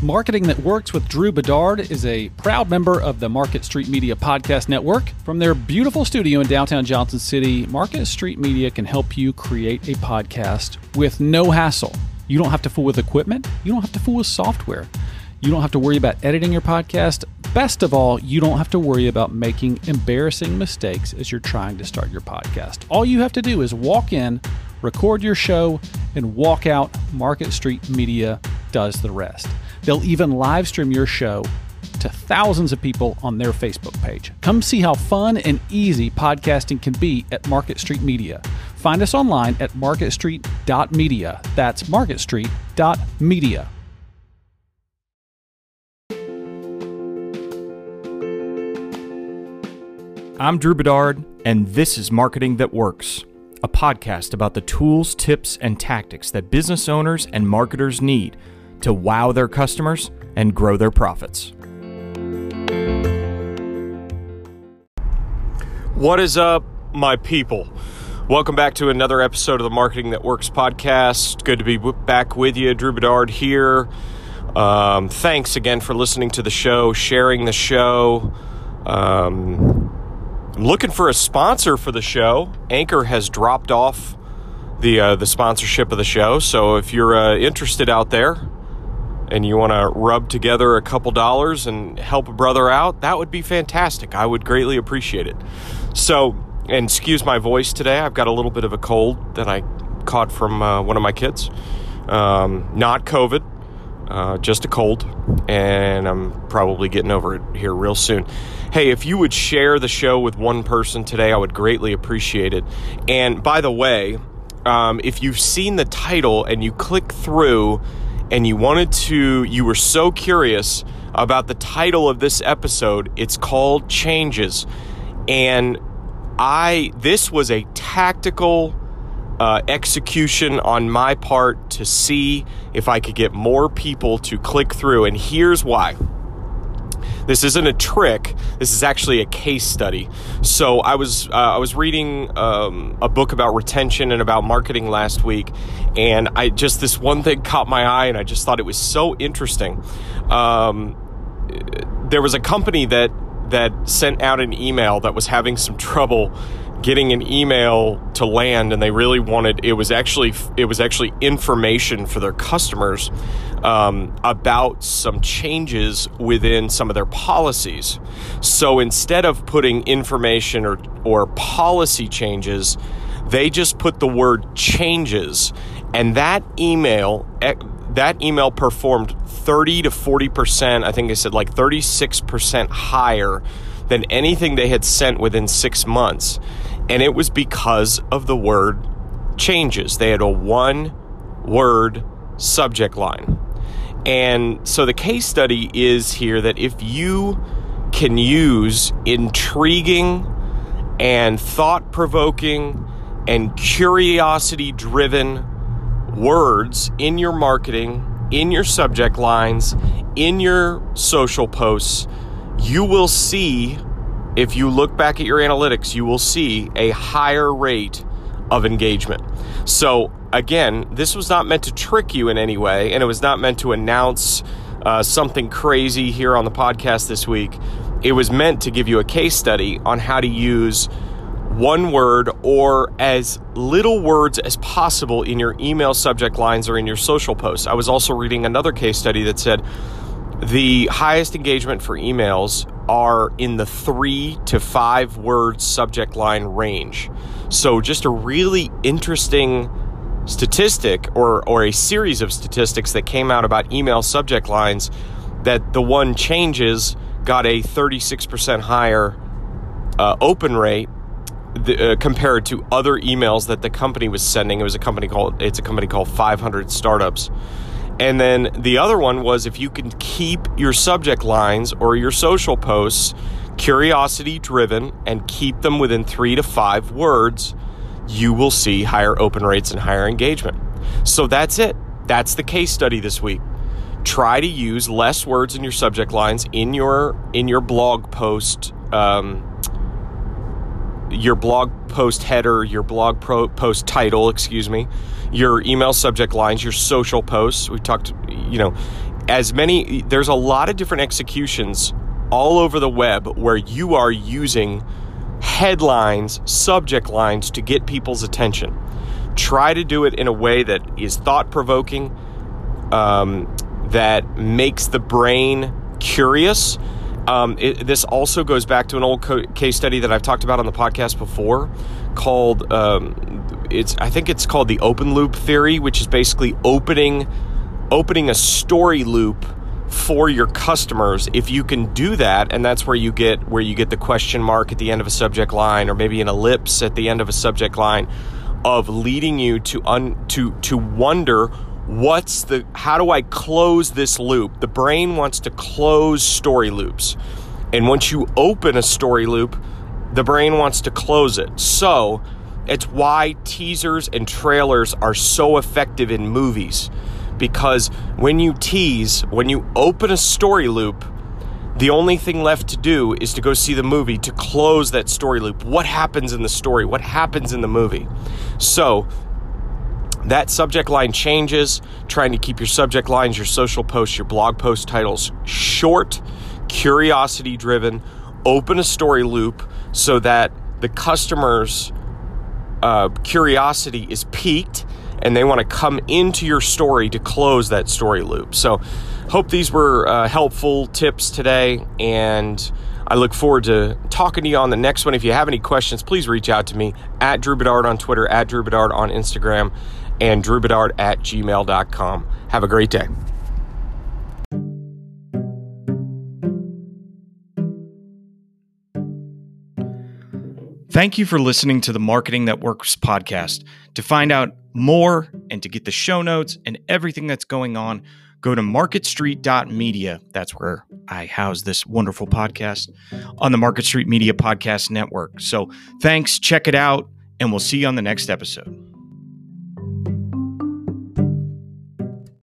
Marketing That Works with Drew Bedard is a proud member of the Market Street Media Podcast Network. From their beautiful studio in downtown Johnson City, Market Street Media can help you create a podcast with no hassle. You don't have to fool with equipment, you don't have to fool with software. You don't have to worry about editing your podcast. Best of all, you don't have to worry about making embarrassing mistakes as you're trying to start your podcast. All you have to do is walk in, record your show, and walk out. Market Street Media does the rest. They'll even live stream your show to thousands of people on their Facebook page. Come see how fun and easy podcasting can be at Market Street Media. Find us online at marketstreet.media. That's marketstreet.media. I'm Drew Bedard, and this is Marketing That Works, a podcast about the tools, tips, and tactics that business owners and marketers need to wow their customers and grow their profits. What is up, my people? Welcome back to another episode of the Marketing That Works podcast. Good to be back with you. Drew Bedard here. Um, thanks again for listening to the show, sharing the show. Um, I'm looking for a sponsor for the show. Anchor has dropped off the uh, the sponsorship of the show, so if you're uh, interested out there, and you want to rub together a couple dollars and help a brother out, that would be fantastic. I would greatly appreciate it. So, and excuse my voice today. I've got a little bit of a cold that I caught from uh, one of my kids. Um, not COVID, uh, just a cold, and I'm probably getting over it here real soon. Hey, if you would share the show with one person today, I would greatly appreciate it. And by the way, um, if you've seen the title and you click through, and you wanted to, you were so curious about the title of this episode. It's called Changes. And I, this was a tactical uh, execution on my part to see if I could get more people to click through. And here's why. This isn't a trick. This is actually a case study. So I was uh, I was reading um, a book about retention and about marketing last week, and I just this one thing caught my eye, and I just thought it was so interesting. Um, there was a company that that sent out an email that was having some trouble getting an email to land and they really wanted it was actually it was actually information for their customers um, about some changes within some of their policies. So instead of putting information or or policy changes they just put the word changes. And that email eh, that email performed 30 to 40 percent i think i said like 36 percent higher than anything they had sent within six months and it was because of the word changes. They had a one word subject line. And so the case study is here that if you can use intriguing and thought provoking and curiosity driven words in your marketing, in your subject lines, in your social posts, you will see if you look back at your analytics, you will see a higher rate of engagement. So, again, this was not meant to trick you in any way, and it was not meant to announce uh, something crazy here on the podcast this week. It was meant to give you a case study on how to use one word or as little words as possible in your email subject lines or in your social posts. I was also reading another case study that said the highest engagement for emails are in the three to five word subject line range. So, just a really interesting statistic or, or a series of statistics that came out about email subject lines that the one changes got a 36% higher uh, open rate the, uh, compared to other emails that the company was sending. It was a company called it's a company called 500 Startups. And then the other one was if you can keep your subject lines or your social posts curiosity driven and keep them within three to five words, you will see higher open rates and higher engagement. So that's it. That's the case study this week. Try to use less words in your subject lines in your in your blog post um, your blog post header, your blog pro- post title, excuse me, your email subject lines, your social posts. We talked, you know, as many, there's a lot of different executions all over the web where you are using headlines, subject lines to get people's attention. Try to do it in a way that is thought provoking, um, that makes the brain curious. Um, it, this also goes back to an old co- case study that I've talked about on the podcast before, called um, it's I think it's called the open loop theory, which is basically opening opening a story loop for your customers. If you can do that and that's where you get where you get the question mark at the end of a subject line or maybe an ellipse at the end of a subject line of leading you to un, to to wonder what's the how do I close this loop the brain wants to close story loops and once you open a story loop the brain wants to close it so it's why teasers and trailers are so effective in movies because when you tease, when you open a story loop, the only thing left to do is to go see the movie to close that story loop. What happens in the story? What happens in the movie? So, that subject line changes, trying to keep your subject lines, your social posts, your blog post titles short, curiosity driven, open a story loop so that the customer's uh, curiosity is piqued and they want to come into your story to close that story loop. So, hope these were uh, helpful tips today, and I look forward to talking to you on the next one. If you have any questions, please reach out to me at Drew Bedard on Twitter, at Drew Bedard on Instagram, and drewbedard at gmail.com. Have a great day. Thank you for listening to the Marketing That Works podcast. To find out more and to get the show notes and everything that's going on, go to marketstreet.media. That's where I house this wonderful podcast on the Market Street Media Podcast Network. So thanks, check it out, and we'll see you on the next episode.